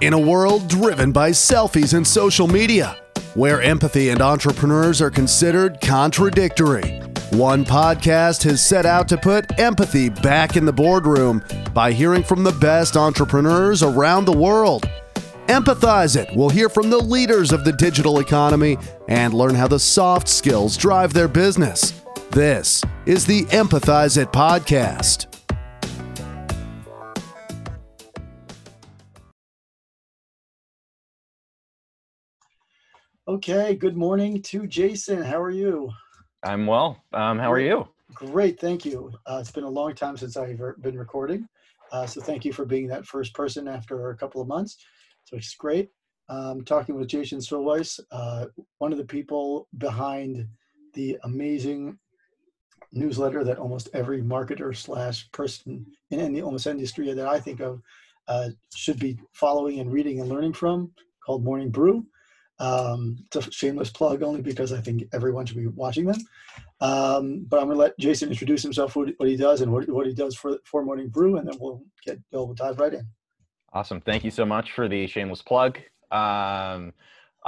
In a world driven by selfies and social media, where empathy and entrepreneurs are considered contradictory, one podcast has set out to put empathy back in the boardroom by hearing from the best entrepreneurs around the world. Empathize It will hear from the leaders of the digital economy and learn how the soft skills drive their business. This is the Empathize It podcast. Okay, good morning to Jason. How are you? I'm well. Um, how are you? Great, thank you. Uh, it's been a long time since I've been recording, uh, so thank you for being that first person after a couple of months. So it's great. Um, talking with Jason Solweiss, uh, one of the people behind the amazing newsletter that almost every marketer slash person in any almost industry that I think of uh, should be following and reading and learning from, called Morning Brew. Um, it's a shameless plug only because I think everyone should be watching them. Um, but I'm going to let Jason introduce himself, what, what he does, and what, what he does for, for Morning Brew, and then we'll get we'll dive right in. Awesome. Thank you so much for the shameless plug. Um,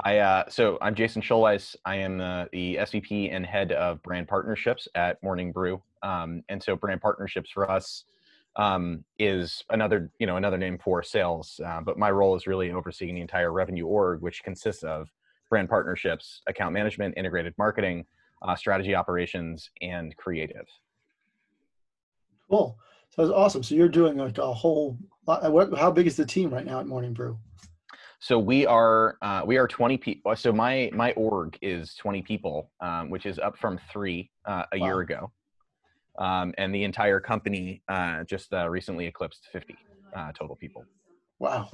I uh, so I'm Jason Schulweiss. I am the, the SVP and head of brand partnerships at Morning Brew. Um, and so brand partnerships for us um, is another you know another name for sales. Uh, but my role is really overseeing the entire revenue org, which consists of brand partnerships, account management, integrated marketing, uh, strategy operations, and creative. Cool. So that's awesome. So you're doing like a whole. What, how big is the team right now at Morning Brew? So we are uh, we are 20 people. So my my org is 20 people, um, which is up from three uh, a wow. year ago, um, and the entire company uh, just uh, recently eclipsed 50 uh, total people. Wow.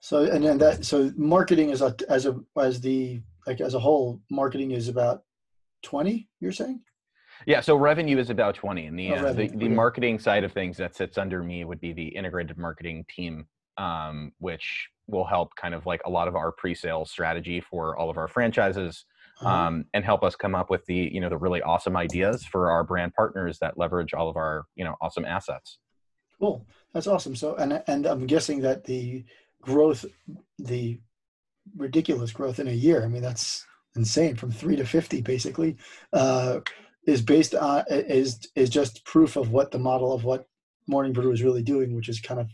So and then that so marketing is a, as a as the like as a whole marketing is about 20. You're saying? Yeah, so revenue is about 20, and the oh, uh, the, the marketing side of things that sits under me would be the integrated marketing team, um, which will help kind of like a lot of our pre-sale strategy for all of our franchises. Um, and help us come up with the you know the really awesome ideas for our brand partners that leverage all of our you know awesome assets. Cool. That's awesome. So and and i'm guessing that the growth the ridiculous growth in a year i mean that's insane from 3 to 50 basically uh, is based on is is just proof of what the model of what morning brew is really doing which is kind of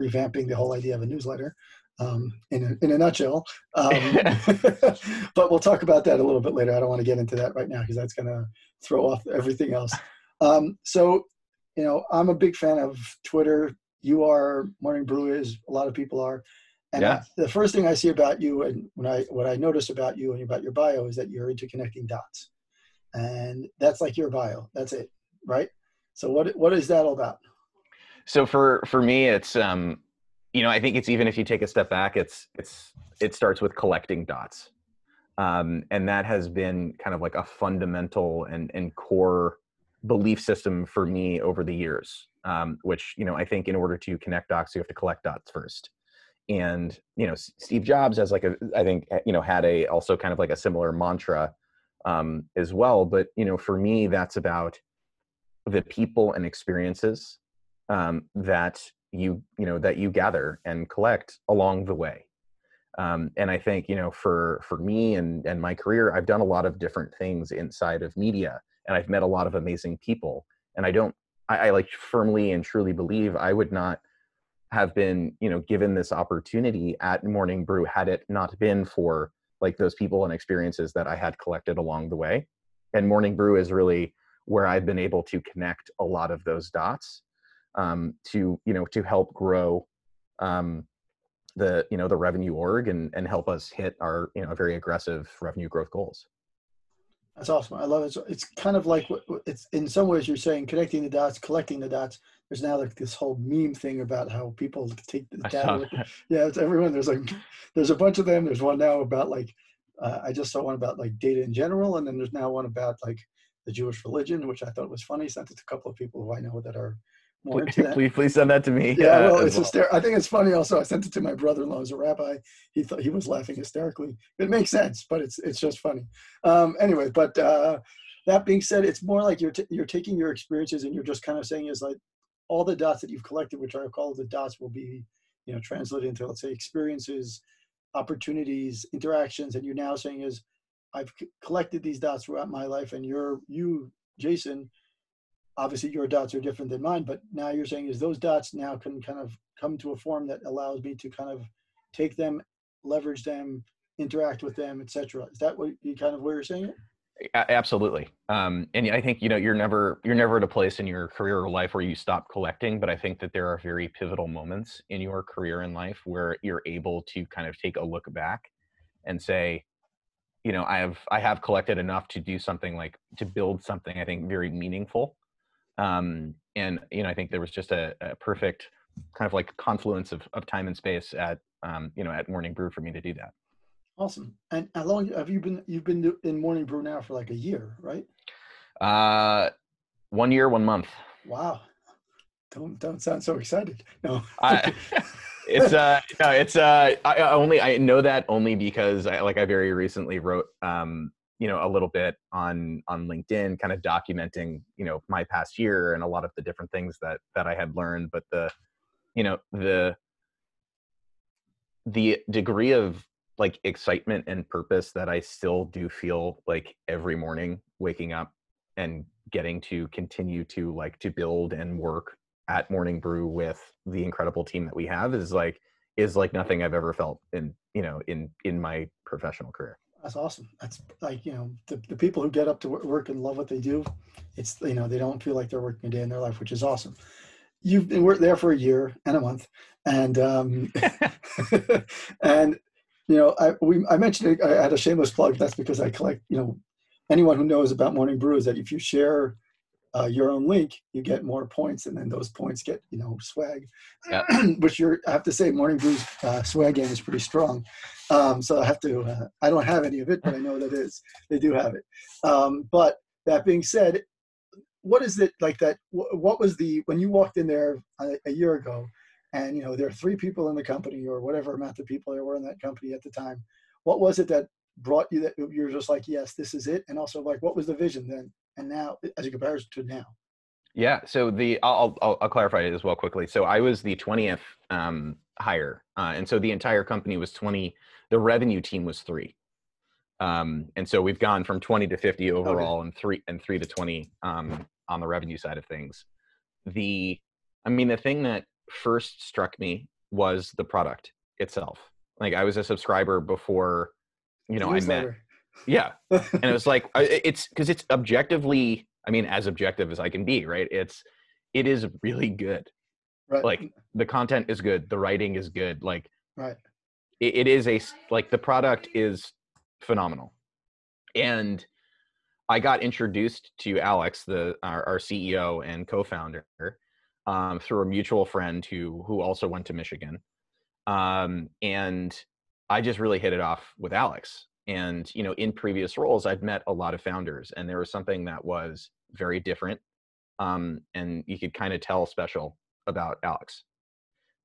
revamping the whole idea of a newsletter um, in, a, in a nutshell. Um, but we'll talk about that a little bit later. I don't want to get into that right now because that's going to throw off everything else. Um, so, you know, I'm a big fan of Twitter. You are, Morning Brew is, a lot of people are. And yeah. the first thing I see about you and when I what I notice about you and about your bio is that you're into connecting dots. And that's like your bio. That's it, right? So what what is that all about? So for for me it's um you know, I think it's even if you take a step back, it's it's it starts with collecting dots, um, and that has been kind of like a fundamental and and core belief system for me over the years. Um, which you know, I think in order to connect dots, you have to collect dots first. And you know, Steve Jobs has like a I think eh, you know had a also kind of like a similar mantra um, as well. But you know, for me, that's about the people and experiences um, that you you know that you gather and collect along the way. Um, and i think you know for for me and and my career i've done a lot of different things inside of media and i've met a lot of amazing people and i don't i, I like firmly and truly believe i would not have been you know given this opportunity at morning brew had it not been for like those people and experiences that i had collected along the way. And morning brew is really where i've been able to connect a lot of those dots um, to you know to help grow um, the you know the revenue org and and help us hit our you know very aggressive revenue growth goals. That's awesome. I love it. So it's kind of like it's in some ways you're saying connecting the dots, collecting the dots. There's now like this whole meme thing about how people take the data. Yeah, it's everyone. There's like there's a bunch of them. There's one now about like uh, I just saw one about like data in general, and then there's now one about like the Jewish religion, which I thought was funny. Sent it to a couple of people who I know that are more please, please, please send that to me. Yeah, uh, well, it's well. Hyster- I think it's funny. Also, I sent it to my brother-in-law as a rabbi. He thought he was laughing hysterically. It makes sense, but it's it's just funny. Um, anyway, but uh, that being said, it's more like you're t- you're taking your experiences and you're just kind of saying is like all the dots that you've collected, which I call the dots, will be you know translated into let's say experiences opportunities interactions and you're now saying is i've c- collected these dots throughout my life and you're you jason obviously your dots are different than mine but now you're saying is those dots now can kind of come to a form that allows me to kind of take them leverage them interact with them etc is that what you kind of where you're saying it? Absolutely. Um, and i think you know you're never you're never at a place in your career or life where you stop collecting but i think that there are very pivotal moments in your career and life where you're able to kind of take a look back and say you know i have i have collected enough to do something like to build something i think very meaningful um, and you know i think there was just a, a perfect kind of like confluence of, of time and space at um, you know at morning brew for me to do that. Awesome. And how long have you been you've been in morning brew now for like a year right? Uh, one year one month. Wow. Don't don't sound so excited. No. I, it's uh no it's uh I, I only i know that only because i like i very recently wrote um you know a little bit on on linkedin kind of documenting you know my past year and a lot of the different things that that i had learned but the you know the the degree of like excitement and purpose that i still do feel like every morning waking up and getting to continue to like to build and work at morning brew with the incredible team that we have is like is like nothing i've ever felt in you know in in my professional career That's awesome. That's like you know the, the people who get up to work and love what they do. It's you know they don't feel like they're working a day in their life, which is awesome. You've been worked there for a year and a month, and um, and you know I we I mentioned I had a shameless plug. That's because I collect you know anyone who knows about Morning Brew is that if you share uh, your own link, you get more points, and then those points get you know swag, Yeah. which you're I have to say Morning Brew's uh, swag game is pretty strong. Um, so I have to. Uh, I don't have any of it, but I know that is they do have it. Um, but that being said, what is it like that? wh- What was the when you walked in there a, a year ago, and you know there are three people in the company or whatever amount of people there were in that company at the time. What was it that brought you that you're just like yes this is it and also like what was the vision then and now as a comparison to now Yeah. So the I'll I'll, I'll clarify it as well quickly. So I was the twentieth um, hire, uh, and so the entire company was twenty. The revenue team was three, um, and so we've gone from twenty to fifty overall, and three and three to twenty um, on the revenue side of things. The, I mean, the thing that first struck me was the product itself. Like I was a subscriber before, you know, I met. Yeah, and it was like it's because it's objectively i mean as objective as i can be right? It's it is really good. Right. Like the content is good. The writing is good. Like right. it, it is a like the product is phenomenal. And i got introduced to alex the our, our ceo and co-founder um, through a mutual friend who who also went to michigan. Um, and i just really hit it off with alex and you know in previous roles i'd met a lot of founders and there was something that was very different um, and you could kind of tell special about alex.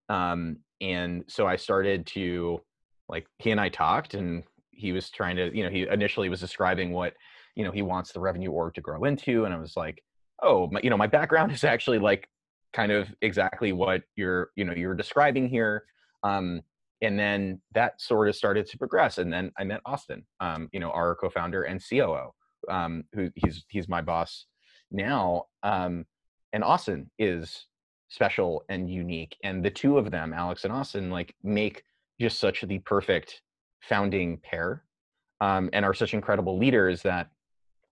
Um, and so i started to like he and i talked and he was trying to you know he initially was describing what you know he wants the revenue org to grow into and i was like oh my, you know my background is actually like kind of exactly what you're you know you're describing here. Um, and then that sort of started to progress and then i met austin um, you know our co-founder and coo um, who he's he's my boss now um, and austin is special and unique and the two of them alex and austin like make just such the perfect founding pair um, and are such incredible leaders that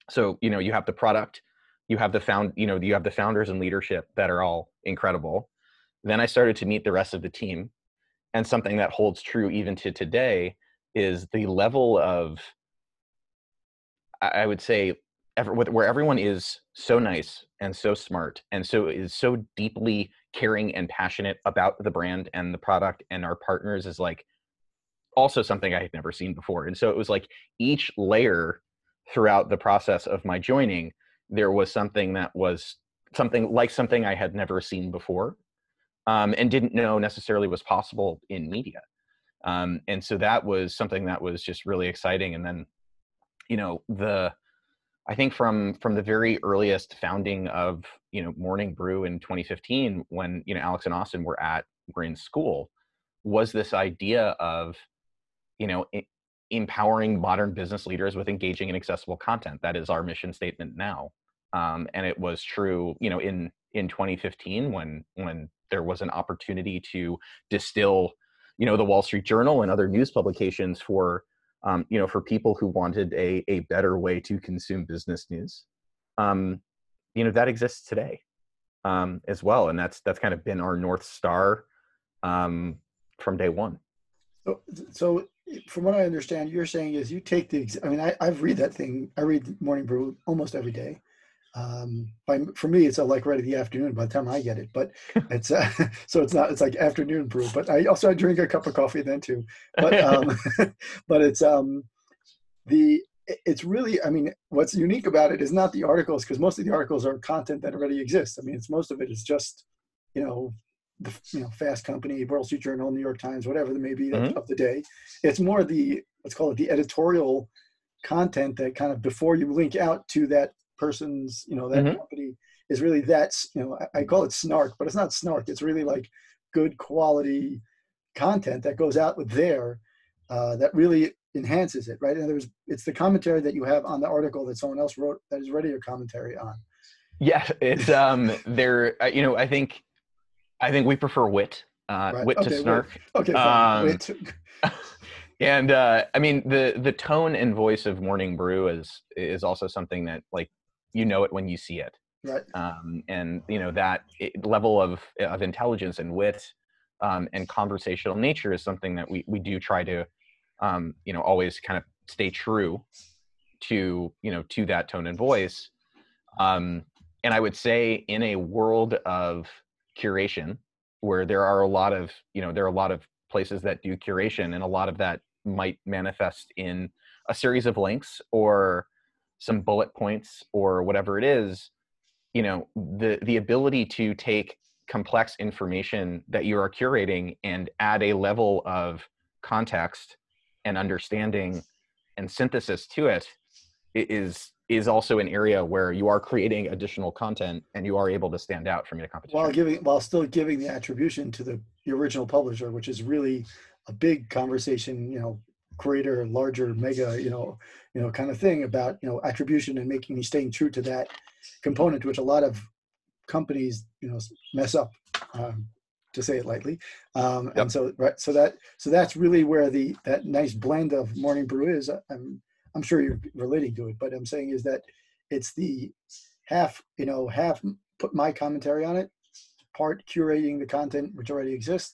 so you know you have the product you have the found you know you have the founders and leadership that are all incredible. Then i started to meet the rest of the team and something that holds true even to today is the level of i would say where everyone is so nice and so smart and so is so deeply caring and passionate about the brand and the product and our partners is like also something i had never seen before. And so it was like each layer throughout the process of my joining there was something that was something like something i had never seen before um, and didn't know necessarily was possible in media. Um, and so that was something that was just really exciting. And then you know the i think from from the very earliest founding of you know morning brew in 2015 when you know alex and austin were at were in school was this idea of you know empowering modern business leaders with engaging and accessible content. That is our mission statement now. Um, and it was true you know in in 2015 when when there was an opportunity to distill you know the wall street journal and other news publications for um, you know for people who wanted a, a better way to consume business news um, you know that exists today um, as well and that's that's kind of been our north star um, from day one So, so from what I understand, you're saying is you take the. I mean, I, I've read that thing. I read Morning Brew almost every day. Um, by, for me, it's uh, like right at the afternoon by the time I get it. But it's uh, so it's not. It's like afternoon brew. But I also I drink a cup of coffee then too. But um, but it's um the it's really i mean what's unique about it is not the articles because most of the articles are content that already exists i mean it's most of it is just you know the you know fast company wall street journal new york times whatever it may be Mhm. of the day it's more the let's call it the editorial content that kind of before you link out to that person's you know that Mhm. company is really that's you know I, I call it snark but it's not snark it's really like good quality content that goes out with there uh, that really enhances it, right? In other words, it's the commentary that you have on the article that someone else wrote that is already a commentary on. yeah it's um there uh, you know i think i think we prefer wit uh Right, wit okay, to wit. snark Okay, fine. Um, Wait, and uh i mean the the tone and voice of morning brew is is also something that like you know it when you see it. Right, um and you know that i level of of intelligence and wit um and conversational nature is something that we we do try to um you know always kind of stay true to you know to that tone and voice. Um and i would say in a world of curation where there are a lot of you know there are a lot of places that do curation and a lot of that might manifest in a series of links or some bullet points or whatever it is you know the the ability to take complex information that you are curating and add a level of context and understanding and synthesis to it is is also an area where you are creating additional content and you are able to stand out from your competition. While giving while still giving the attribution to the, the original publisher, which is really a big conversation, you know, greater, larger, mega, you know, you know, kind of thing about you know attribution and making me staying true to that component, which a lot of companies you know mess up, um, to say it lightly. Um, Yep. And so right, so that so that's really where the that nice blend of morning brew is. I'm I'm sure you're relating to it, but I'm saying is that it's the half you know half put my commentary on it, part curating the content which already exists,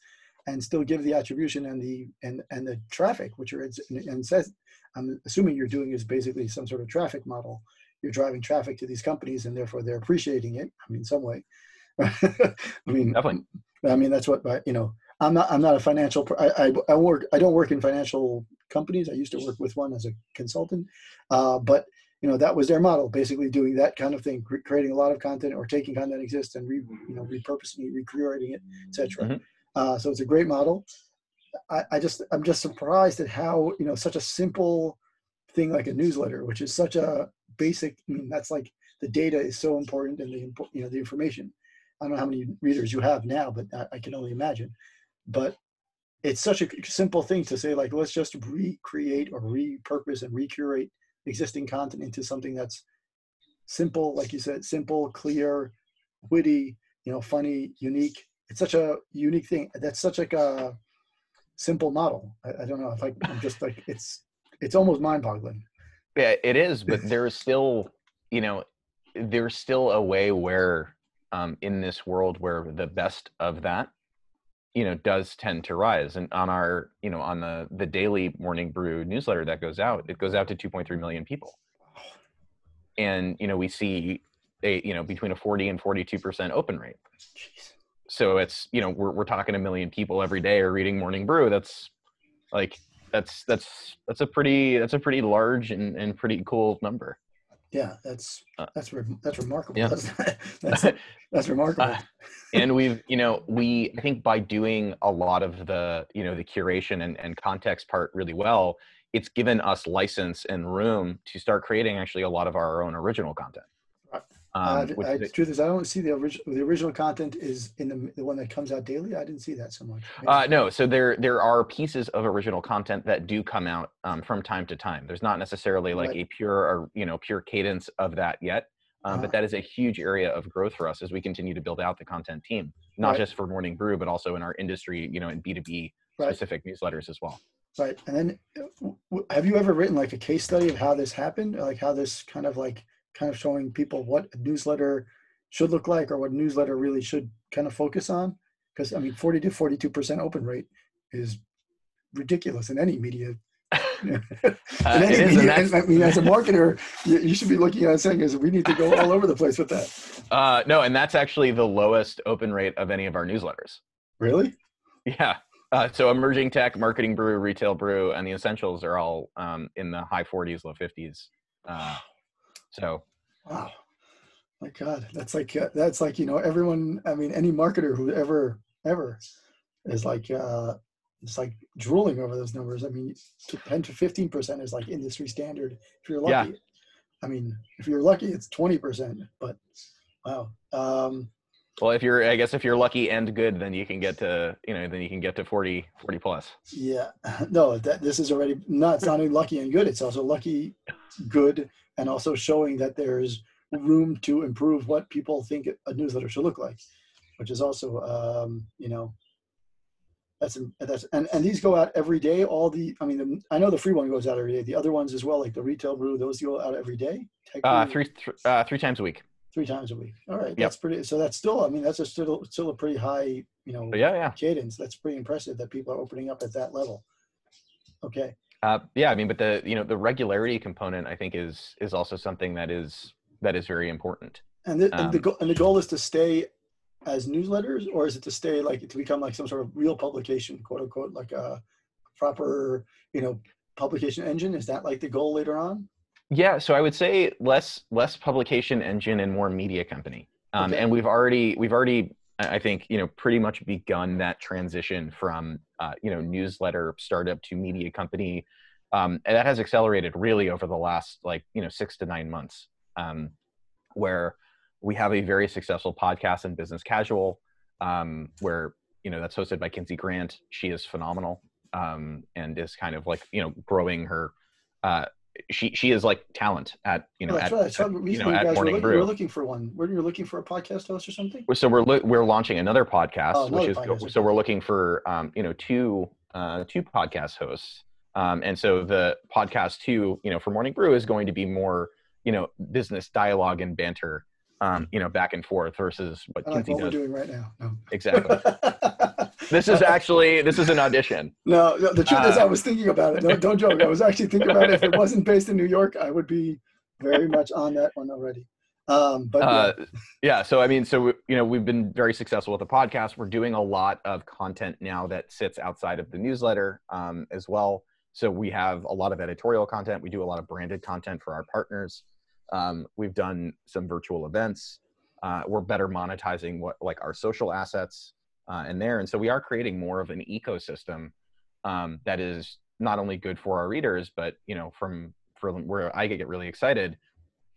and still give the attribution and the and and the traffic which are and says I'm assuming you're doing is basically some sort of traffic model. You're driving traffic to these companies, and therefore they're appreciating it. I mean, some way. I mean, Definitely. I mean, that's what you know. I'm not. I'm not a financial. I, I, I work. I don't work in financial companies. I used to work with one as a consultant, uh, but you know that was their model, basically doing that kind of thing, creating a lot of content or taking content that exists and re, you know repurposing it, recreating it, etc. Mhm. Uh, so it's a great model. I, I just I'm just surprised at how you know such a simple thing like a newsletter, which is such a basic. I mean, that's like the data is so important and the you know the information. I don't know how many readers you have now, but I, I can only imagine. But it's such a simple thing to say, like, let's just recreate or repurpose and recurate existing content into something that's simple, like you said, simple, clear, witty, you know, funny, unique. It's such a unique thing. That's such like a simple model. I, I don't know if I, I'm just like it's it's almost mind-boggling. Yeah, it is, but there is still, you know, there's still a way where, um, in this world where the best of that, you know, does tend to rise. And on our, you know, on the the daily morning brew newsletter that goes out, it goes out to 2.3 million people, and you know, we see a, you know, between a 40 and 42 percent open rate. Jeez. So it's, you know, we're we're talking a million people every day are reading morning brew. That's like that's that's that's a pretty that's a pretty large and, and pretty cool number. Yeah, that's Uh, that's re- that's remarkable. yeah. That's, that's that's remarkable. Uh, and we've you know we i think by doing a lot of the you know the curation and, and context part really well it's given us license and room to start creating actually a lot of our own original content Um, which I, a- truth is, I don't see the original. The original content is in the the one that comes out daily. I didn't see that so much. Uh, no, so there there are pieces of original content that do come out um, from time to time. There's not necessarily like Right. a pure or you know pure cadence of that yet, um, Uh-huh. but that is a huge area of growth for us as we continue to build out the content team, not Right. just for Morning Brew, but also in our industry, you know, in B two B specific newsletters as well. Right. And then uh, have you ever written like a case study of how this happened? Like how this kind of like kind of showing people what a newsletter should look like or what a newsletter really should kind of focus on? Because I mean, 40 to 42% open rate is ridiculous in any media. in Uh, any it is, and media. that's- I mean, as a marketer, you, you should be looking at saying is we need to go all over the place with that. Uh, no, and that's actually the lowest open rate of any of our newsletters. Really? Yeah. Uh, so emerging tech, marketing brew, retail brew, and the essentials are all um, in the high 40s, low 50s. Uh, so Wow. My God, that's like uh, that's like you know everyone. I mean, any marketer who ever ever is like uh, it's like drooling over those numbers. I mean, to ten to fifteen percent is like industry standard. If you're Yeah. lucky, I mean, if you're lucky, it's twenty percent. But wow, um, Well, if you're, I guess, if you're lucky and good, then you can get to, you know, then you can get to 40, 40 plus. yeah, no, that this is already not. It's not only lucky and good. It's also lucky, good, and also showing that there's room to improve what people think a newsletter should look like, which is also, um, you know, that's that's and and these go out every day. All the, I mean, the, I know the free one goes out every day. The other ones as well, like the retail brew, those go out every day. Tech Uh, three, th- uh, three times a week. three times a week. All right, Yep. that's pretty. So that's still, I mean, that's a still still a pretty high, you know, yeah, yeah. cadence. That's pretty impressive that people are opening up at that level. Okay. Uh, yeah, I mean, but the you know the regularity component, I think, is is also something that is that is very important. And the, and the Um, goal and the goal is to stay as newsletters, or is it to stay like to become like some sort of real publication, quote unquote, like a proper you know publication engine? Is that like the goal later on? Yeah, so I would say less less publication engine and more media company. Um, Okay. And we've already we've already I think you know pretty much begun that transition from uh, you know newsletter startup to media company, um, and that has accelerated really over the last like you know six to nine months, um, where we have a very successful podcast in business casual, um, where you know that's hosted by Kinsey Grant. She is phenomenal um, and is kind of like you know growing her. Uh, she she is like talent at you know Oh, that's at, right. At, you know at guys were, Morning Brew. were looking for one. Were you looking for a podcast host or something? so we're lo- we're launching another podcast, Oh, another which is podcast, so we're looking for um, you know two uh, two podcast hosts, um, and so the podcast two you know for Morning Brew is going to be more you know business dialogue and banter, um, you know back and forth versus what like Kinsey what we're does doing right now. No. exactly. this is actually this is an audition. No, no, the truth is, Uh, I was thinking about it. No, don't joke. I was actually thinking about it. If it wasn't based in New York, I would be very much on that one already. Um, but yeah. uh, yeah so i mean so you know we've been very successful with the podcast we're doing a lot of content now that sits outside of the newsletter um, as well so we have a lot of editorial content we do a lot of branded content for our partners um, we've done some virtual events uh, we're better monetizing what like our social assets uh, in there and so we are creating more of an ecosystem um, that is not only good for our readers but you know from from where i get really excited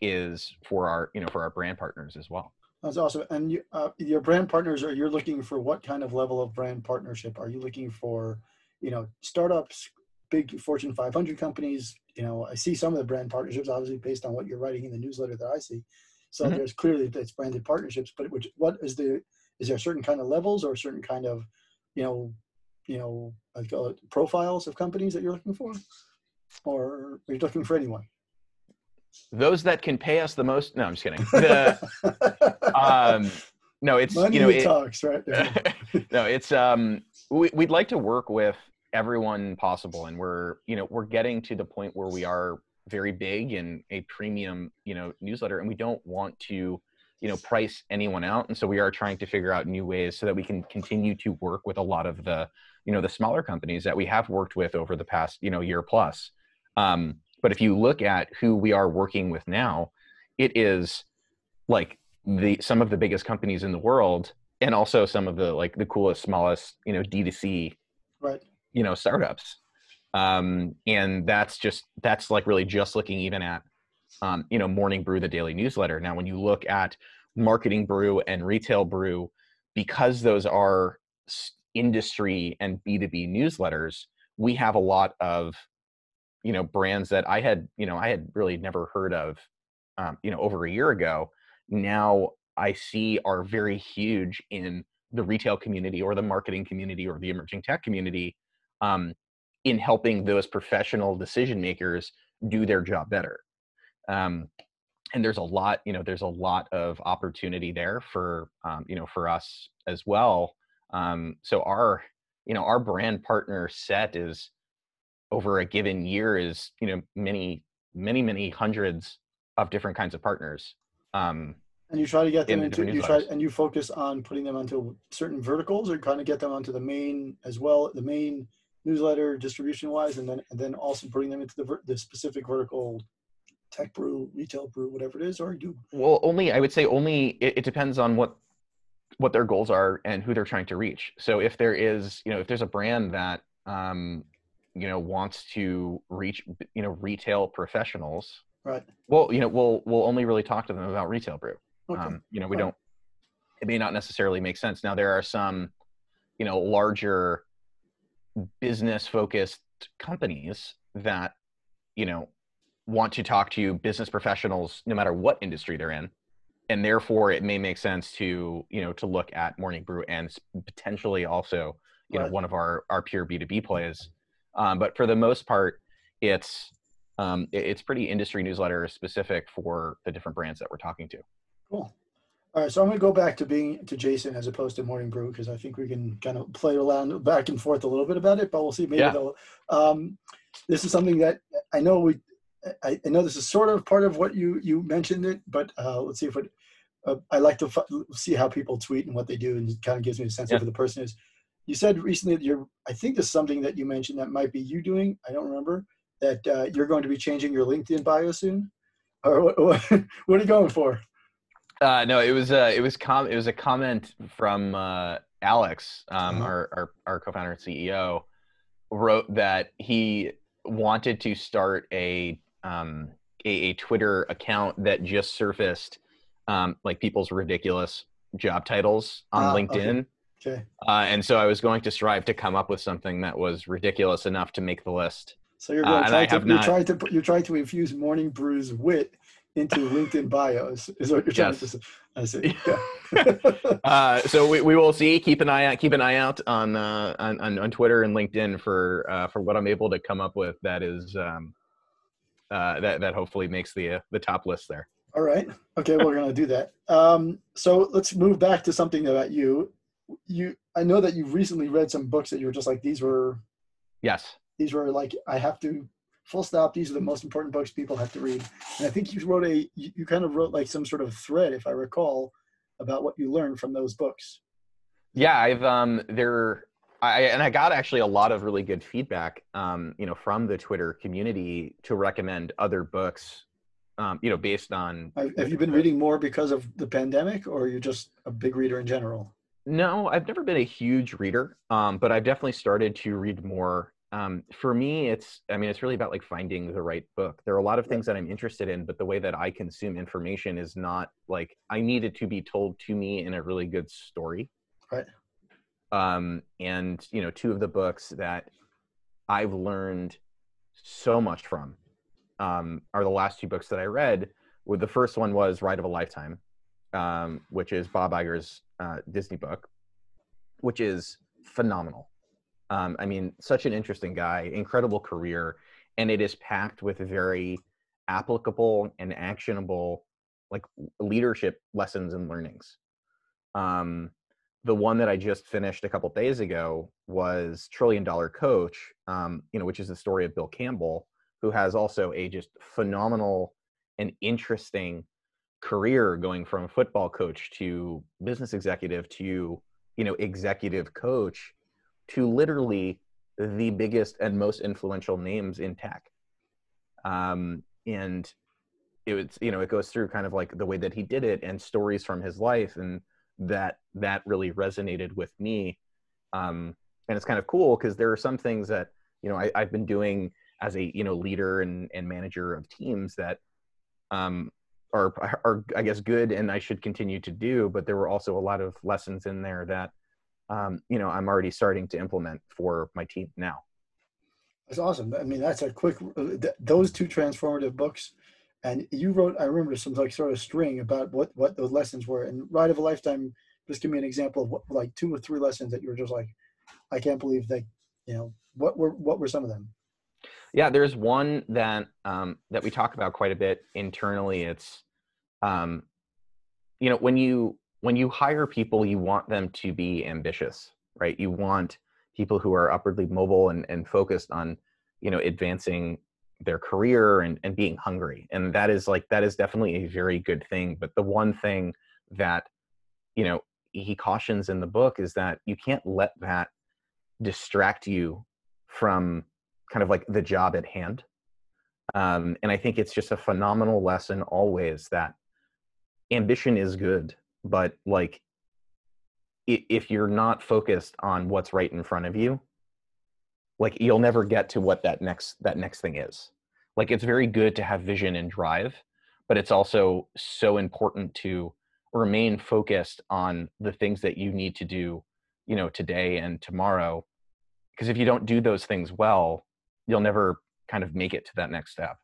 is for our you know for our brand partners as well That's awesome. And you, uh, your brand partners, are you're looking for what kind of level of brand partnership? Are you looking for, you know, startups, big Fortune 500 companies? You know, I see some of the brand partnerships, obviously based on what you're writing in the newsletter that I see. So Mhm. there's clearly that's branded partnerships. But which what is the is there certain kind of levels or certain kind of, you know, you know, like uh, profiles of companies that you're looking for, or are you looking for anyone? those that can pay us the most no i'm just kidding the, um no it's Money you know it, talks, right? no it's um we, we'd like to work with everyone possible and we're you know we're getting to the point where we are very big in a premium you know newsletter and we don't want to you know price anyone out and so we are trying to figure out new ways so that we can continue to work with a lot of the you know the smaller companies that we have worked with over the past you know year plus um, but if you look at who we are working with now it is like the some of the biggest companies in the world and also some of the like the coolest smallest you know d2c right. You know startups. Um and that's just that's like really just looking even at um, you know morning brew the daily newsletter. Now when you look at marketing brew and retail brew because those are industry and b2b newsletters we have a lot of you know brands that i had you know i had really never heard of um, you know over a year ago. Now i see are very huge in the retail community or the marketing community or the emerging tech community um, in helping those professional decision makers do their job better. Um, and there's a lot you know there's a lot of opportunity there for um, you know for us as well. Um, so our you know our brand partner set is over a given year is you know many many many hundreds of different kinds of partners um, and you try to get them into you try and you focus on putting them onto certain verticals or kind of get them onto the main as well the main newsletter distribution wise and then and then also bring them into the, the specific vertical tech brew, retail brew, whatever it is, or do? Well, only I would say only it, it, depends on what what their goals are and who they're trying to reach. So if there is, you know, if there's a brand that um, you know wants to reach, you know, retail professionals, right? Well, you know, we'll we'll only really talk to them about retail brew. Okay. Um, you know, we right. don't. It may not necessarily make sense. Now there are some, you know, larger business focused companies that you know want to talk to business professionals no matter what industry they're in and therefore it may make sense to you know to look at morning brew and potentially also you right. know one of our our pure b2b plays. Um, but for the most part it's um, it's pretty industry newsletter specific for the different brands that we're talking to. Cool all right so i'm going to go back to being to jason as opposed to morning brew because i think we can kind of play around back and forth a little bit about it but we'll see maybe yeah. um, this is something that i know we I, I, know this is sort of part of what you you mentioned it, but uh, let's see if it. Uh, I like to f- see how people tweet and what they do, and it kind of gives me a sense yeah. of who the person is. You said recently that you're. I think this is something that you mentioned that might be you doing. I don't remember that uh, you're going to be changing your LinkedIn bio soon, or what, what, what are you going for? Uh, no, it was uh, it was com- it was a comment from uh, Alex, um, uh-huh. our, our our co-founder and CEO, wrote that he wanted to start a um, a, a, Twitter account that just surfaced um, like people's ridiculous job titles on uh, LinkedIn. Okay. okay. Uh, and so I was going to strive to come up with something that was ridiculous enough to make the list. So you're, uh, trying, to, you're not, trying to you're trying to infuse Morning Brew's wit into LinkedIn bios is what you're trying yes. to say. I see. Yeah. uh, so we, we will see. Keep an eye out. Keep an eye out on uh, on, on, Twitter and LinkedIn for uh, for what I'm able to come up with. That is um, uh, that that hopefully makes the uh, the top list there. All right. Okay, we're gonna do that. Um, so let's move back to something about you. You, I know that you've recently read some books that you were just like these were. Yes. These were like I have to full stop. These are the most important books people have to read. And I think you wrote a you, you kind of wrote like some sort of thread, if I recall, about what you learned from those books. Yeah, I've um there I, and I got actually a lot of really good feedback, um, you know, from the Twitter community to recommend other books, um, you know, based on. Have you been reading more because of the pandemic, or you're you just a big reader in general? No, I've never been a huge reader, um, but I've definitely started to read more. Um, for me, it's, I mean, it's really about like finding the right book. There are a lot of things that I'm interested in, but the way that I consume information is not like I need it to be told to me in a really good story. Right um, and you know two of the books that i've learned so much from um, are the last two books that i read with the first one was ride of a lifetime um, which is bob Iger's uh, disney book which is phenomenal um, i mean such an interesting guy incredible career and it is packed with very applicable and actionable like leadership lessons and learnings. Um, the one that I just finished a couple days ago was Trillion Dollar Coach, um, you know, which is the story of Bill Campbell, who has also a just phenomenal and interesting career going from football coach to business executive to you know executive coach to literally the biggest and most influential names in tech. Um, and it was you know it goes through kind of like the way that he did it and stories from his life and that that really resonated with me. Um, and it's kind of cool because there are some things that you know I, have been doing as a you know leader and, and manager of teams that um, are are I guess good and I should continue to do, but there were also a lot of lessons in there that um, you know I'm already starting to implement for my team now. That's awesome. I mean, that's a quick. Uh, those two transformative books, and you wrote. I remember some like sort of string about what what those lessons were. And Ride of a Lifetime. Just give me an example of what, like two or three lessons that you were just like, I can't believe that. You know, what were what were some of them? Yeah, there's one that um, that we talk about quite a bit internally. It's um, you know when you when you hire people, you want them to be ambitious, right? You want people who are upwardly mobile and, and focused on you know advancing their career and, and being hungry. And that is like that is definitely a very good thing. But the one thing that you know he cautions in the book is that you can't let that distract you from kind of like the job at hand. Um, and i think it's just a phenomenal lesson always that ambition is good but like if you're not focused on what's right in front of you like you'll never get to what that next that next thing is. Like it's very good to have vision and drive but it's also so important to remain focused on the things that you need to do you know today and tomorrow because if you don't do those things well you'll never kind of make it to that next step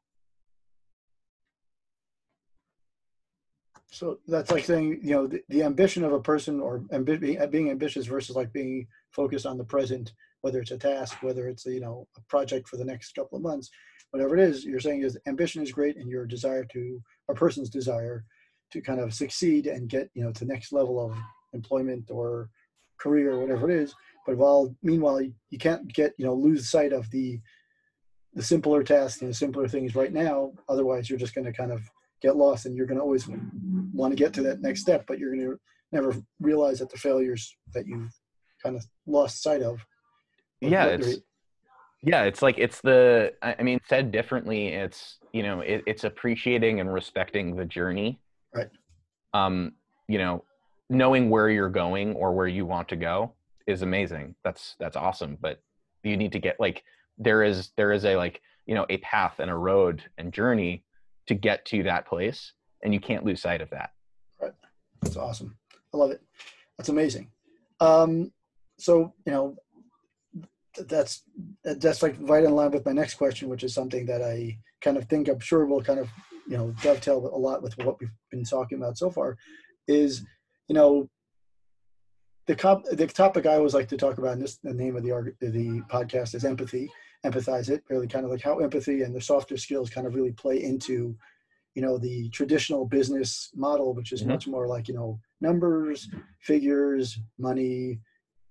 So that's like saying, you know, the, the ambition of a person or ambi- being ambitious versus like being focused on the present, whether it's a task, whether it's, you know, a project for the next couple of months, whatever it is, you're saying is ambition is great and your desire to, a person's desire to kind of succeed and get, you know, to next level of employment or career or whatever it is. But while, meanwhile, you can't get, you know, lose sight of the, the simpler tasks and the simpler things right now. Otherwise, you're just going to kind of get lost and you're going to always want to get to that next step but you're going to never realize that the failures that you've kind of lost sight of yeah it's yeah it's like it's the i mean said differently it's you know it, it's appreciating and respecting the journey. Right. Um you know knowing where you're going or where you want to go is amazing. That's that's awesome but you need to get like there is there is a like you know a path and a road and journey to get to that place and you can't lose sight of that. Right. That's awesome. I love it. That's amazing. Um, so you know that's that's like right in line with my next question which is something that i kind of think i'm sure will kind of you know dovetail a lot with what we've been talking about so far is you know the, cop, the topic I always like to talk about, and this the name of the the podcast is empathy empathize it really kind of like how empathy and the softer skills kind of really play into you know the traditional business model which is mm-hmm. much more like you know numbers figures money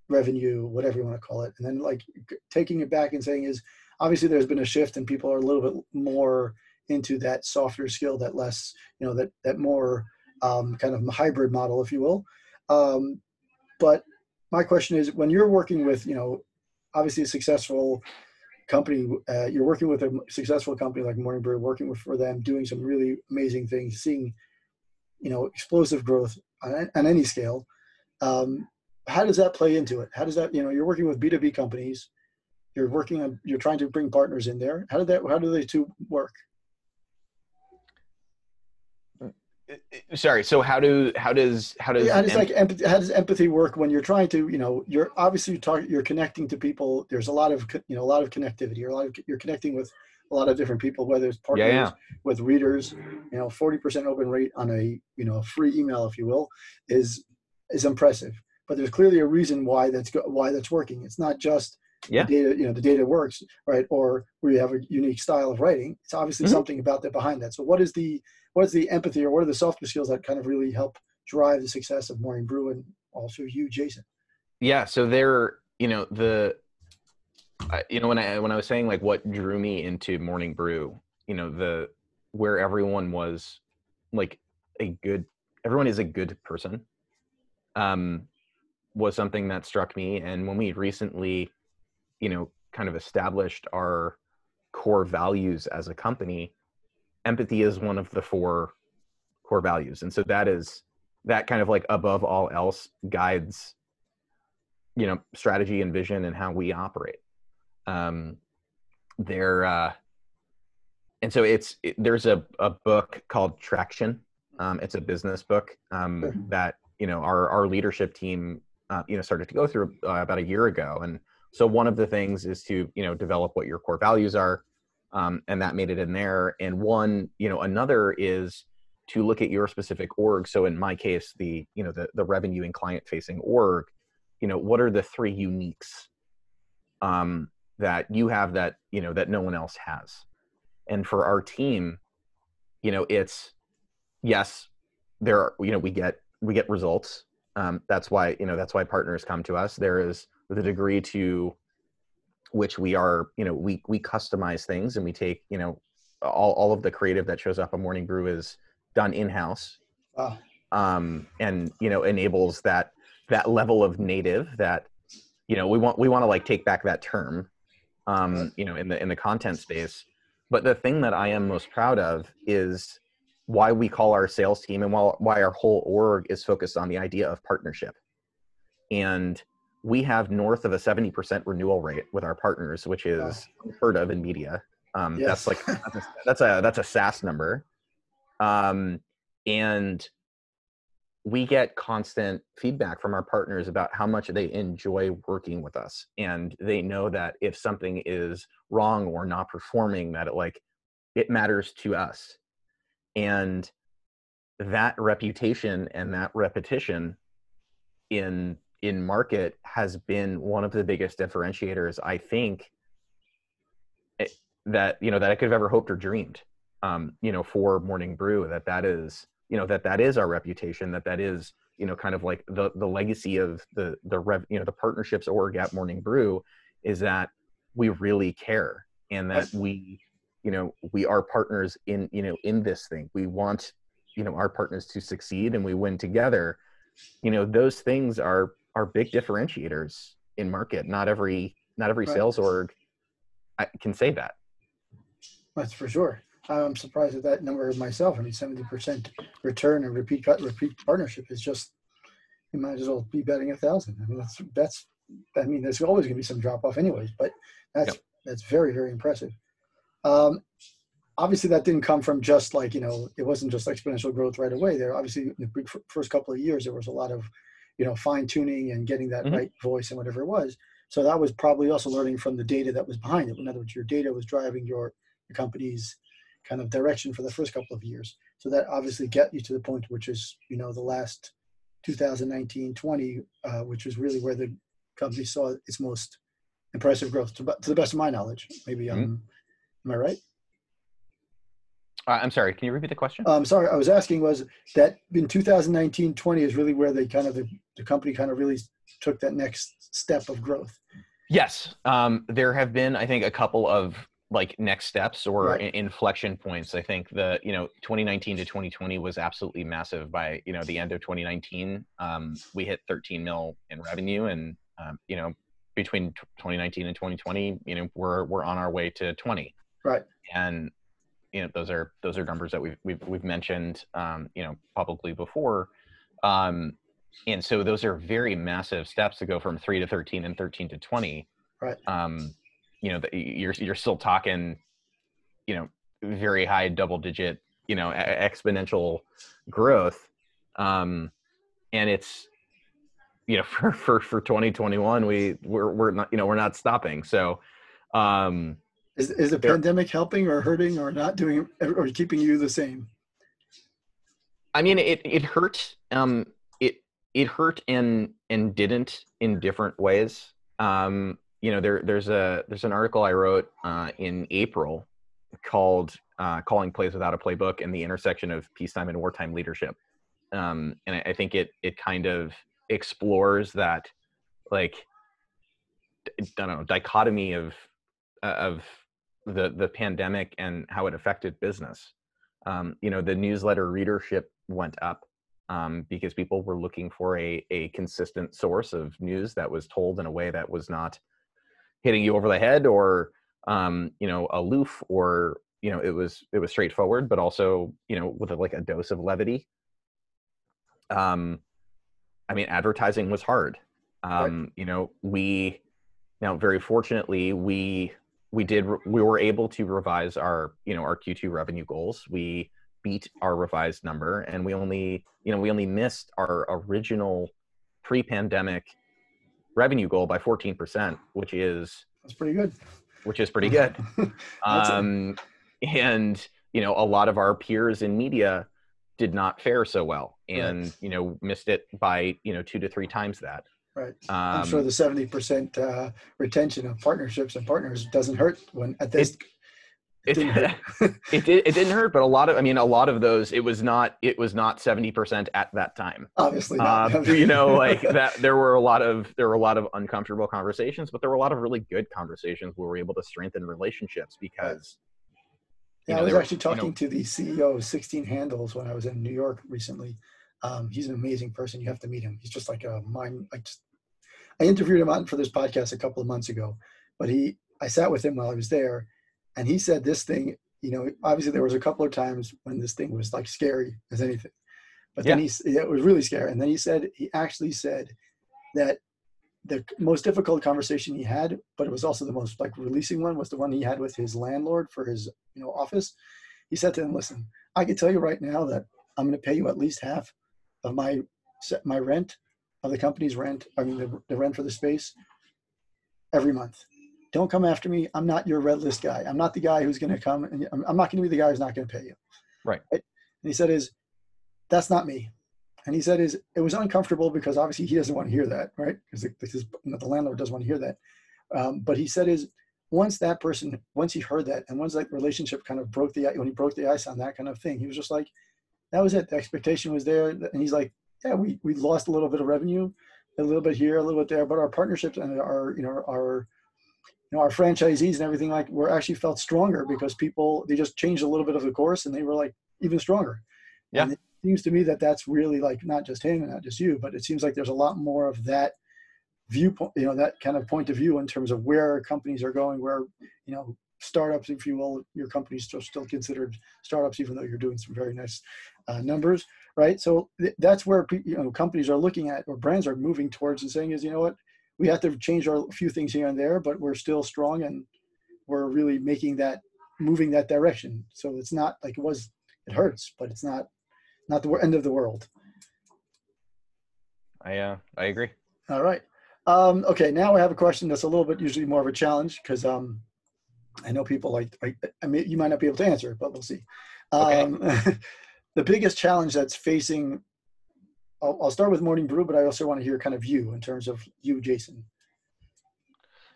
revenue whatever you want to call it and then like taking it back and saying is obviously there's been a shift and people are a little bit more into that softer skill that less you know that that more um, kind of hybrid model if you will um, but my question is when you're working with you know obviously a successful company uh, you're working with a successful company like morning brew working with for them doing some really amazing things seeing you know explosive growth on, on any scale. Um, how does that play into it? How does that you know you're working with b2b companies you're working on you're trying to bring partners in there. How did that how do they two work sorry so how do how does how does how does like empathy, how does empathy work when you're trying to you know you're obviously target you're connecting to people there's a lot of you know a lot of connectivity you're a lot of, you're connecting with a lot of different people whether it's partners yeah, yeah. with readers you know 40% open rate on a you know free email if you will is is impressive but there's clearly a reason why that's why that's working it's not just yeah. the data you know the data works right or we have a unique style of writing it's obviously mm-hmm. something about that behind that so what is the what is the empathy or what are the softer skills that kind of really help drive the success of Morning Brew and also you, Jason? Yeah, so there, you know, the, uh, you know, when I when I was saying like what drew me into Morning Brew, you know, the where everyone was like a good, everyone is a good person, um, was something that struck me. And when we recently, you know, kind of established our core values as a company, empathy is one of the four core values. And so that is that kind of like above all else guides you know strategy and vision and how we operate. Um there uh and so it's it, there's a, a book called traction. Um, it's a business book um, Sure. that you know our our leadership team uh, you know started to go through uh, about a year ago. And so one of the things is to you know develop what your core values are um, and that made it in there. And one you know another is to look at your specific org. So in my case the you know the the revenue and client facing org you know what are the three uniques um, that you have that you know that no one else has? And for our team you know it's yes there are you know we get we get results. Um, that's why you know that's why partners come to us. There is the degree to which we are you know we we customize things and we take you know all, all of the creative that shows up on morning brew is done in-house. Wow. um, and you know enables that that level of native that you know we want we want to like take back that term um, you know in the in the content space. But the thing that i am most proud of is why we call our sales team and why, why our whole org is focused on the idea of partnership. And we have north of a 70% renewal rate with our partners which is unheard of in media. Um, Yes. that's like that's a, that's a that's a SaaS number. Um, and we get constant feedback from our partners about how much they enjoy working with us. And they know that if something is wrong or not performing that it like it matters to us. And that reputation and that repetition in in market has been one of the biggest differentiators i think that you know that i could have ever hoped or dreamed um, you know for morning brew that that is you know that that is our reputation that that is you know kind of like the the legacy of the the rev you know the partnerships org at morning brew is that we really care and that we you know we are partners in you know in this thing. We want you know our partners to succeed and we win together. You know those things are are big differentiators in market not every not every Right. sales org I, can say that That's for sure. I'm surprised at that number myself. I mean, 70% return and repeat repeat partnership is just you might as well be betting a thousand. I mean, that's that's. I mean, there's always going to be some drop off, anyways. But that's Yep. that's very very impressive. Um, obviously, that didn't come from just like you know, it wasn't just exponential growth right away. There, obviously, in the first couple of years, there was a lot of you know fine tuning and getting that Mhm. right voice and whatever it was. So that was probably also learning from the data that was behind it. In other words, your data was driving your, your company's kind of direction for the first couple of years. So that obviously get you to the point which is, you know, the last 2019, 20, uh, which was really where the company saw its most impressive growth to, to the best of my knowledge. Maybe, um, am I right? Uh, i'm sorry can you repeat the question I'm Um, sorry, I was asking was that in 2019, 20 is really where they kind of, the, the company kind of really took that next step of growth. Yes, um, there have been, I think, a couple of like next steps or Right. inflection points. I think the you know 2019 to 2020 was absolutely massive. By you know the end of 2019, um, we hit 13 mil in revenue, and um, you know between t- 2019 and 2020, you know we're we're on our way to 20. Right. And you know those are those are numbers that we've we've we've mentioned um, you know publicly before. Um, and so those are very massive steps to go from 3 to 13 and 13 to 20 Right. um you know the, you're you're still talking you know very high double digit you know e- exponential growth um and it's you know for for for 2021 we we're we're not you know we're not stopping so um Is, is the There- pandemic helping or hurting or not doing or keeping you the same? I mean, it it hurt. Um, it it hurt and and didn't in different ways. Um, you know, there there's a there's an article I wrote uh, in April called uh, "Calling Plays Without a Playbook" and the intersection of peacetime and wartime leadership. Um, and I, I think it it kind of explores that like I don't know dichotomy of uh, of the the pandemic and how it affected business. Um, you know, the newsletter readership went up um, because people were looking for a a consistent source of news that was told in a way that was not hitting you over the head or um, you know aloof or you know it was it was straightforward, but also you know with a, like a dose of levity. Um, I mean, advertising was hard. Um, You know, we now very fortunately we we did we were able to revise our you know our q2 revenue goals we beat our revised number and we only you know we only missed our original pre-pandemic revenue goal by 14% which is That's pretty good. which is pretty good um, and you know a lot of our peers in media did not fare so well and Right. you know missed it by you know two to three times that Right. um, I'm sure the 70% uh, retention of partnerships and partners doesn't hurt when at this. it, didn't hurt. it did it didn't hurt but a lot of i mean a lot of those it was not it was not 70% at that time Obviously not. um, you know like that there were a lot of there were a lot of uncomfortable conversations but there were a lot of really good conversations where we were able to strengthen relationships because you Yeah, know, I was were- actually you know- talking to the CEO of 16 Handles when I was in New York recently. Um, he's an amazing person. You have to meet him. He's just like a mind. Like just, I interviewed him on for this podcast a couple of months ago, but he, I sat with him while I was there, and he said this thing. You know, obviously there was a couple of times when this thing was like scary as anything, but then he it was really scary. And then he said he actually said that the most difficult conversation he had, but it was also the most like releasing one, was the one he had with his landlord for his you know office. He said to him, "Listen, I can tell you right now that I'm going to pay you at least half of my my rent of the company's rent. I mean the, the rent for the space every month. Don't come after me. I'm not your red list guy. I'm not the guy who's going to come and I'm, I'm not going to be the guy who's not going to pay you. Right. And he said, "Is that's not me." And he said, "Is it was uncomfortable because obviously he doesn't want to hear that, right? Because the, the landlord doesn't want to hear that. Um, but he said, is once that person, once he heard that, and once that relationship kind of broke the when he broke the ice on that kind of thing, he was just like, that was it. The expectation was there, and he's like, yeah, we we lost a little bit of revenue, a little bit here, a little bit there, but our partnerships and our you know our you know our franchisees and everything like were actually felt stronger because people they just changed a little bit of the course and they were like even stronger. Yeah. And it seems to me that that's really like not just him and not just you, but it seems like there's a lot more of that viewpoint, you know, that kind of point of view in terms of where companies are going, where you know startups, if you will, your company's still still considered startups, even though you're doing some very nice uh, numbers, right? So th- that's where you know companies are looking at, or brands are moving towards, and saying is, you know what, we have to change our few things here and there, but we're still strong, and we're really making that moving that direction. So it's not like it was. It hurts, but it's not not the end of the world. i uh i agree All right. Um, okay, now I have a question that's a little bit usually more of a challenge because um, I know people like, I, I mean, you might not be able to answer it, but we'll see. Okay. Um, the biggest challenge that's facing, I'll, I'll start with Morning Brew, but I also want to hear kind of you in terms of you, Jason.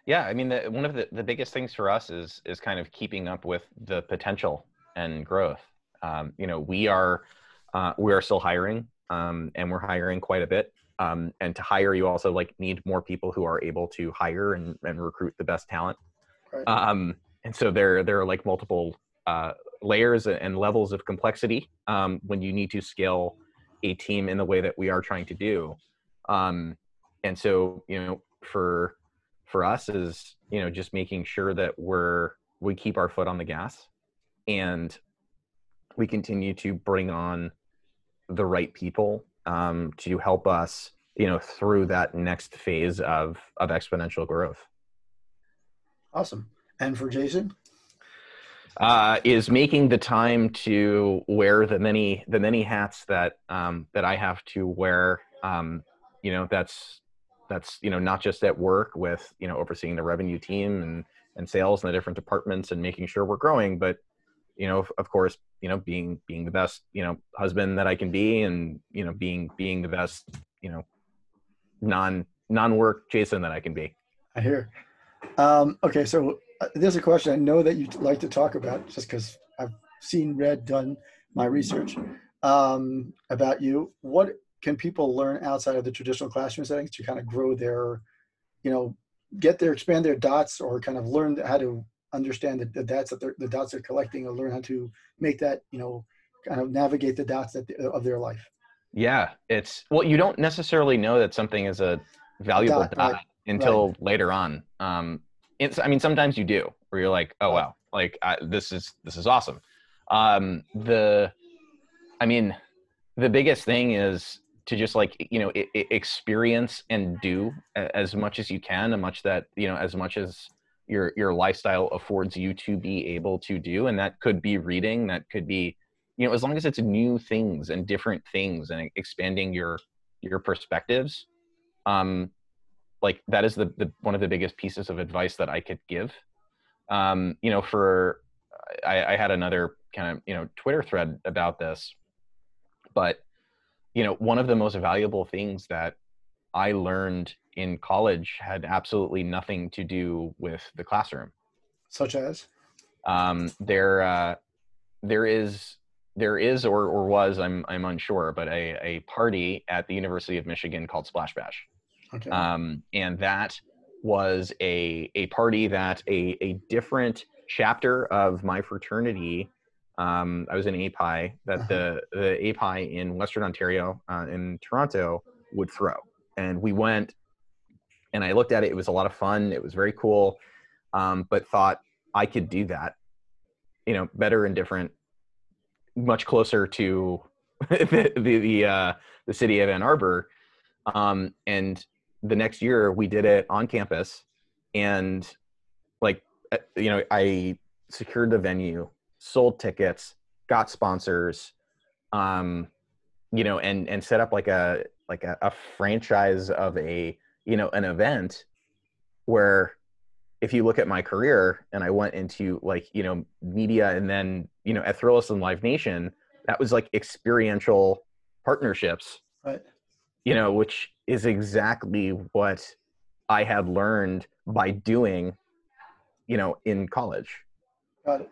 Yeah, I mean, the, one of the, the biggest things for us is is kind of keeping up with the potential and growth. Um, you know, we are uh, we are still hiring, um, and we're hiring quite a bit. Um, and to hire, you also like need more people who are able to hire and, and recruit the best talent. Right. Um, and so there there are like multiple uh, layers and levels of complexity um, when you need to scale a team in the way that we are trying to do. Um, and so you know for for us is you know just making sure that we're we keep our foot on the gas and we continue to bring on the right people um, to help us you know through that next phase of of exponential growth Awesome. And for Jason, uh, is making the time to wear the many the many hats that um, that I have to wear. Um, you know, that's that's you know not just at work with you know overseeing the revenue team and and sales and the different departments and making sure we're growing, but you know, of, course, you know, being being the best you know husband that I can be, and you know, being being the best you know non non work Jason that I can be. I hear. Um, okay, so there's a question I know that you'd like to talk about just because I've seen, read, done my research um, about you. What can people learn outside of the traditional classroom settings to kind of grow their, you know, get their expand their dots or kind of learn how to understand the, the dots that they're the dots they're collecting or learn how to make that you know kind of navigate the dots that of their life. Yeah, it's well, you don't necessarily know that something is a valuable Dot, dot, right, until later on. Um, it's I mean, sometimes you do, where you're like, oh wow, like I, this is this is awesome. Um, the, I mean, the biggest thing is to just like you know I- experience and do as much as you can, and much that you know as much as your your lifestyle affords you to be able to do and that could be reading that could be you know as long as it's new things and different things and expanding your your perspectives um like that is the, the one of the biggest pieces of advice that i could give. Um you know for i, I had another kind of you know twitter thread about this but you know one of the most valuable things that i learned in college had absolutely nothing to do with the classroom. Such as? um, there uh, there is there is or, or was I'm I'm unsure, but a, a party at the University of Michigan called Splash Bash, Okay. um, and that was a a party that a a different chapter of my fraternity. Um, I was in API that the the API in Western Ontario uh, in Toronto would throw, and we went, and I looked at it. It was a lot of fun. It was very cool, um, but thought I could do that, you know, better and different, much closer to the the the, uh, the city of Ann Arbor. Um, and the next year we did it on campus, and like uh, you know, I secured the venue, sold tickets, got sponsors, um, you know, and and set up like a like a, a franchise of a you know an event where if you look at my career and I went into like, you know, media and then, you know, at Thrillist and Live Nation, that was like experiential partnerships, right. you know, which is exactly what I had learned by doing, you know, in college. Got it.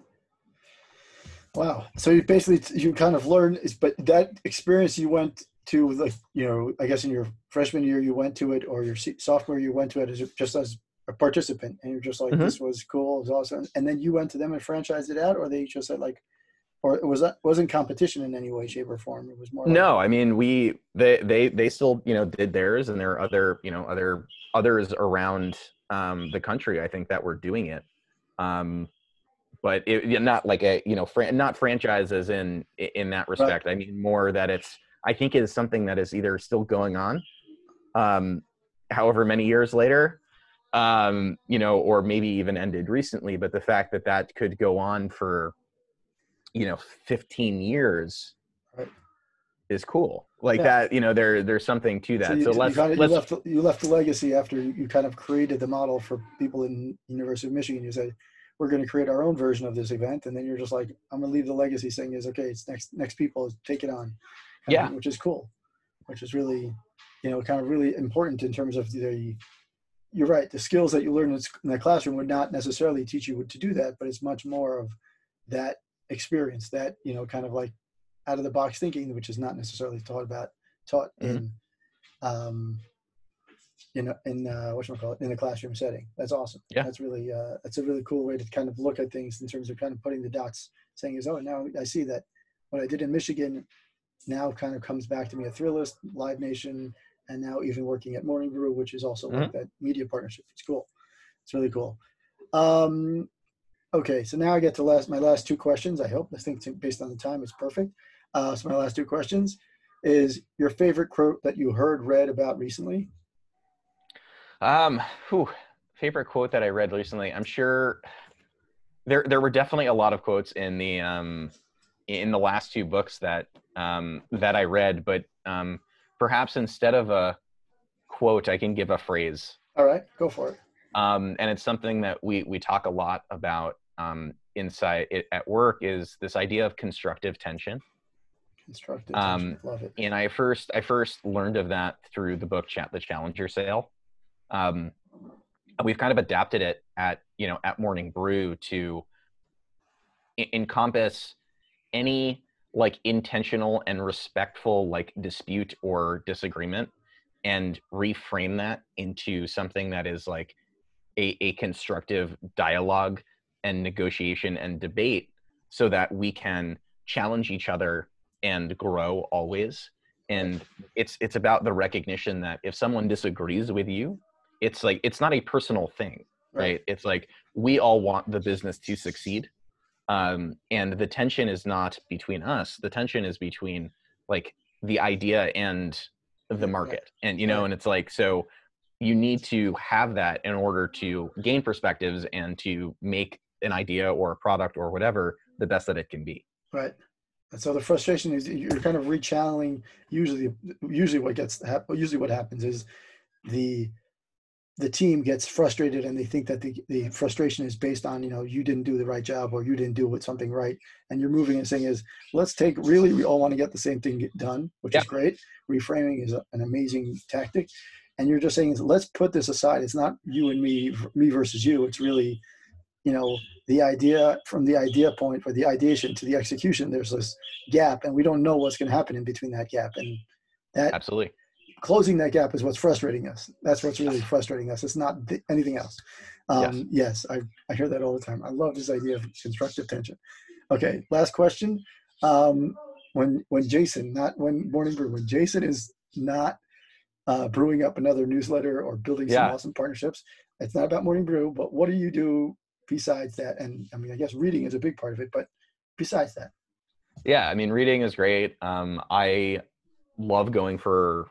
Wow. So you basically you kind of learn is but that experience you went to like you know I guess in your freshman year you went to it or your sophomore you went to it as just as a participant and you're just like Mhm. this was cool it was awesome and then you went to them and franchised it out or they just said like or it was that wasn't competition in any way shape or form it was more like, No, I mean, we, they, they, they still, you know, did theirs and there are other, you know, other, others around um, the country, I think that were doing it. Um, but it, yeah, not like a, you know, fran- not franchises in, in that respect. I mean, more that it's, I think it is something that is either still going on, um, however many years later, um, you know, or maybe even ended recently, but the fact that that could go on for, you know, 15 years Right. is cool. Like Yeah. that, you know, there, there's something to that. So, you, So, let's, kinda- let's, left you left the legacy after you kind of created the model for people in University of Michigan. You said we're going to create our own version of this event, and then you're just like, I'm going to leave the legacy saying is okay. It's next next people take it on, kind of Yeah. which is cool, which is really, you know, kind of really important in terms of the. You're right. The skills that you learn in the classroom would not necessarily teach you to do that, but it's much more of that experience, that you know, kind of like out of the box thinking, which is not necessarily taught about taught Mhm. in um, in in uh, what call it in a classroom setting. That's awesome. Yeah. that's really uh, that's a really cool way to kind of look at things in terms of kind of putting the dots, saying is oh now I see that what I did in Michigan now kind of comes back to me at Thrillist, Live Nation, and now even working at Morning Brew, which is also like that media partnership. It's cool. It's really cool. Um, okay, so now I get to last my last two questions. I hope I think based on the time it's perfect. Uh, so my last two questions is your favorite quote that you heard read about recently Um, whew, favorite quote that I read recently. I'm sure there there were definitely a lot of quotes in the um in the last two books that um that I read, but um perhaps instead of a quote, I can give a phrase. all right go for it Um, and it's something that we we talk a lot about um inside it at work is this idea of constructive tension. constructive Um, tension. love it and I first I first learned of that through the book Chat the Challenger Sale. Um, we've kind of adapted it at you know at Morning Brew to e- encompass any like intentional and respectful like dispute or disagreement and reframe that into something that is like a, a constructive dialogue and negotiation and debate so that we can challenge each other and grow always. And it's it's about the recognition that if someone disagrees with you it's like it's not a personal thing right, it's like we all want the business to succeed. Um, and the tension is not between us. The tension is between like the idea and the right. market. And you know Right. and it's like so you need to have that in order to gain perspectives and to make an idea or a product or whatever the best that it can be. Right. And so the frustration is you're kind of rechanneling. Usually, usually what gets usually what happens is the the team gets frustrated and they think that the, the frustration is based on you know you didn't do the right job or you didn't do with something right and you're moving and saying is let's take really we all want to get the same thing done which yeah. is great reframing is an amazing tactic and you're just saying let's put this aside it's not you and me me versus you it's really you know the idea from the idea point or the ideation to the execution there's this gap and we don't know what's going to happen in between that gap and that absolutely closing that gap is what's frustrating us. That's what's really frustrating us. It's not th- anything else. Um, yes. yes, I, I hear that all the time. I love this idea of constructive tension. Okay, last question. Um, when when Jason, not when Morning Brew, when Jason is not uh, brewing up another newsletter or building some yeah. awesome partnerships, it's not about Morning Brew. But what do you do besides that? And I mean, I guess reading is a big part of it. But besides that, yeah, I mean, reading is great. Um, I love going for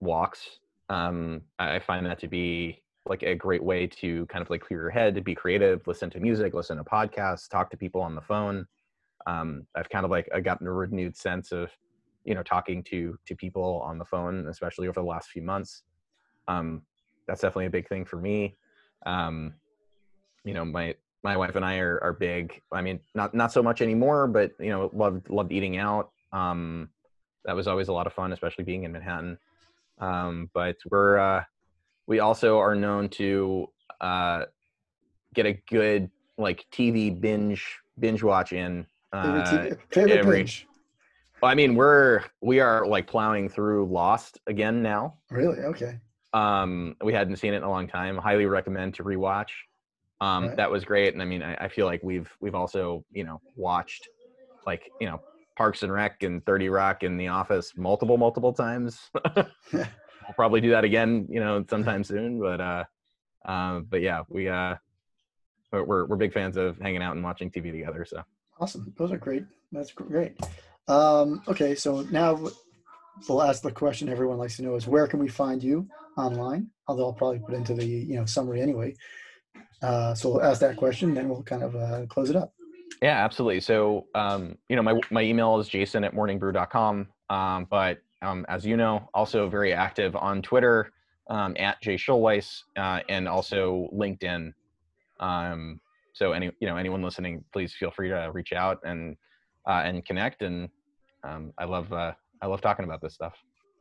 walks. Um, I find that to be like a great way to kind of like clear your head, to be creative, listen to music, listen to podcasts, talk to people on the phone. Um, I've kind of like I gotten a renewed sense of, you know, talking to to people on the phone, especially over the last few months. Um, that's definitely a big thing for me. Um, you know, my my wife and I are, are big. I mean, not not so much anymore, but you know, loved loved eating out. Um, that was always a lot of fun, especially being in Manhattan. Um, but we're uh, we also are known to uh, get a good like TV binge binge watch in. Uh, favorite, favorite every, binge. I mean, we're we are like plowing through Lost again now. Really? Okay. Um, we hadn't seen it in a long time. Highly recommend to rewatch. Um, right. that was great, and I mean, I, I feel like we've we've also you know watched like you know Parks and Rec and 30 Rock and The Office multiple, multiple times. we'll probably do that again, you know, sometime soon. But uh, uh, but yeah, we uh, we're we're big fans of hanging out and watching TV together. So awesome, those are great. That's great. Um, okay, so now we'll ask the question everyone likes to know is where can we find you online? Although I'll probably put into the you know summary anyway. Uh, so we'll ask that question, then we'll kind of uh, close it up. Yeah, absolutely. So, um, you know, my, my email is jason at morningbrew.com. Um, but um, as you know, also very active on Twitter um, at Jay Schulweis uh, and also LinkedIn. Um, so any, you know, anyone listening, please feel free to reach out and, uh, and connect. And um, I love, uh, I love talking about this stuff.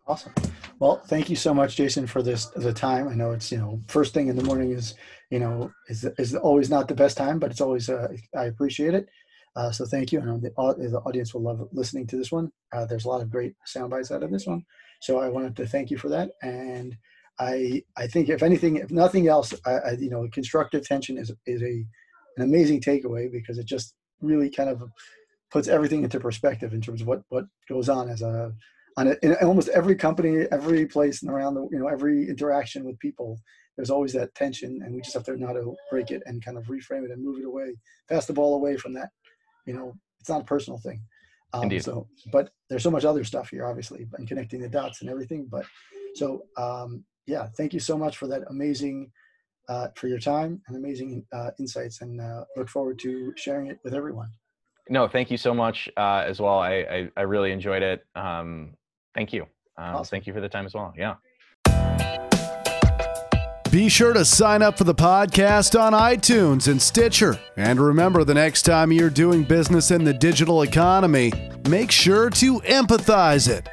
Awesome. Well, thank you so much, Jason, for this the time. I know it's you know first thing in the morning is you know is is always not the best time, but it's always uh, I appreciate it. Uh, so thank you. And the, the audience will love listening to this one. Uh, there's a lot of great sound bites out of this one, so I wanted to thank you for that. And I I think if anything, if nothing else, I, I you know constructive tension is is a an amazing takeaway because it just really kind of puts everything into perspective in terms of what what goes on as a on a, in almost every company, every place and around the, you know, every interaction with people, there's always that tension and we just have to know how to break it and kind of reframe it and move it away, pass the ball away from that. You know, it's not a personal thing. Um, Indeed. So, but there's so much other stuff here, obviously, and connecting the dots and everything. But so, um, yeah, thank you so much for that amazing, uh, for your time and amazing uh, insights, and uh, look forward to sharing it with everyone. No, thank you so much uh, as well. I, I, I really enjoyed it. Um, Thank you. Um, awesome. Thank you for the time as well. Yeah. Be sure to sign up for the podcast on iTunes and Stitcher. And remember, the next time you're doing business in the digital economy, make sure to empathize it.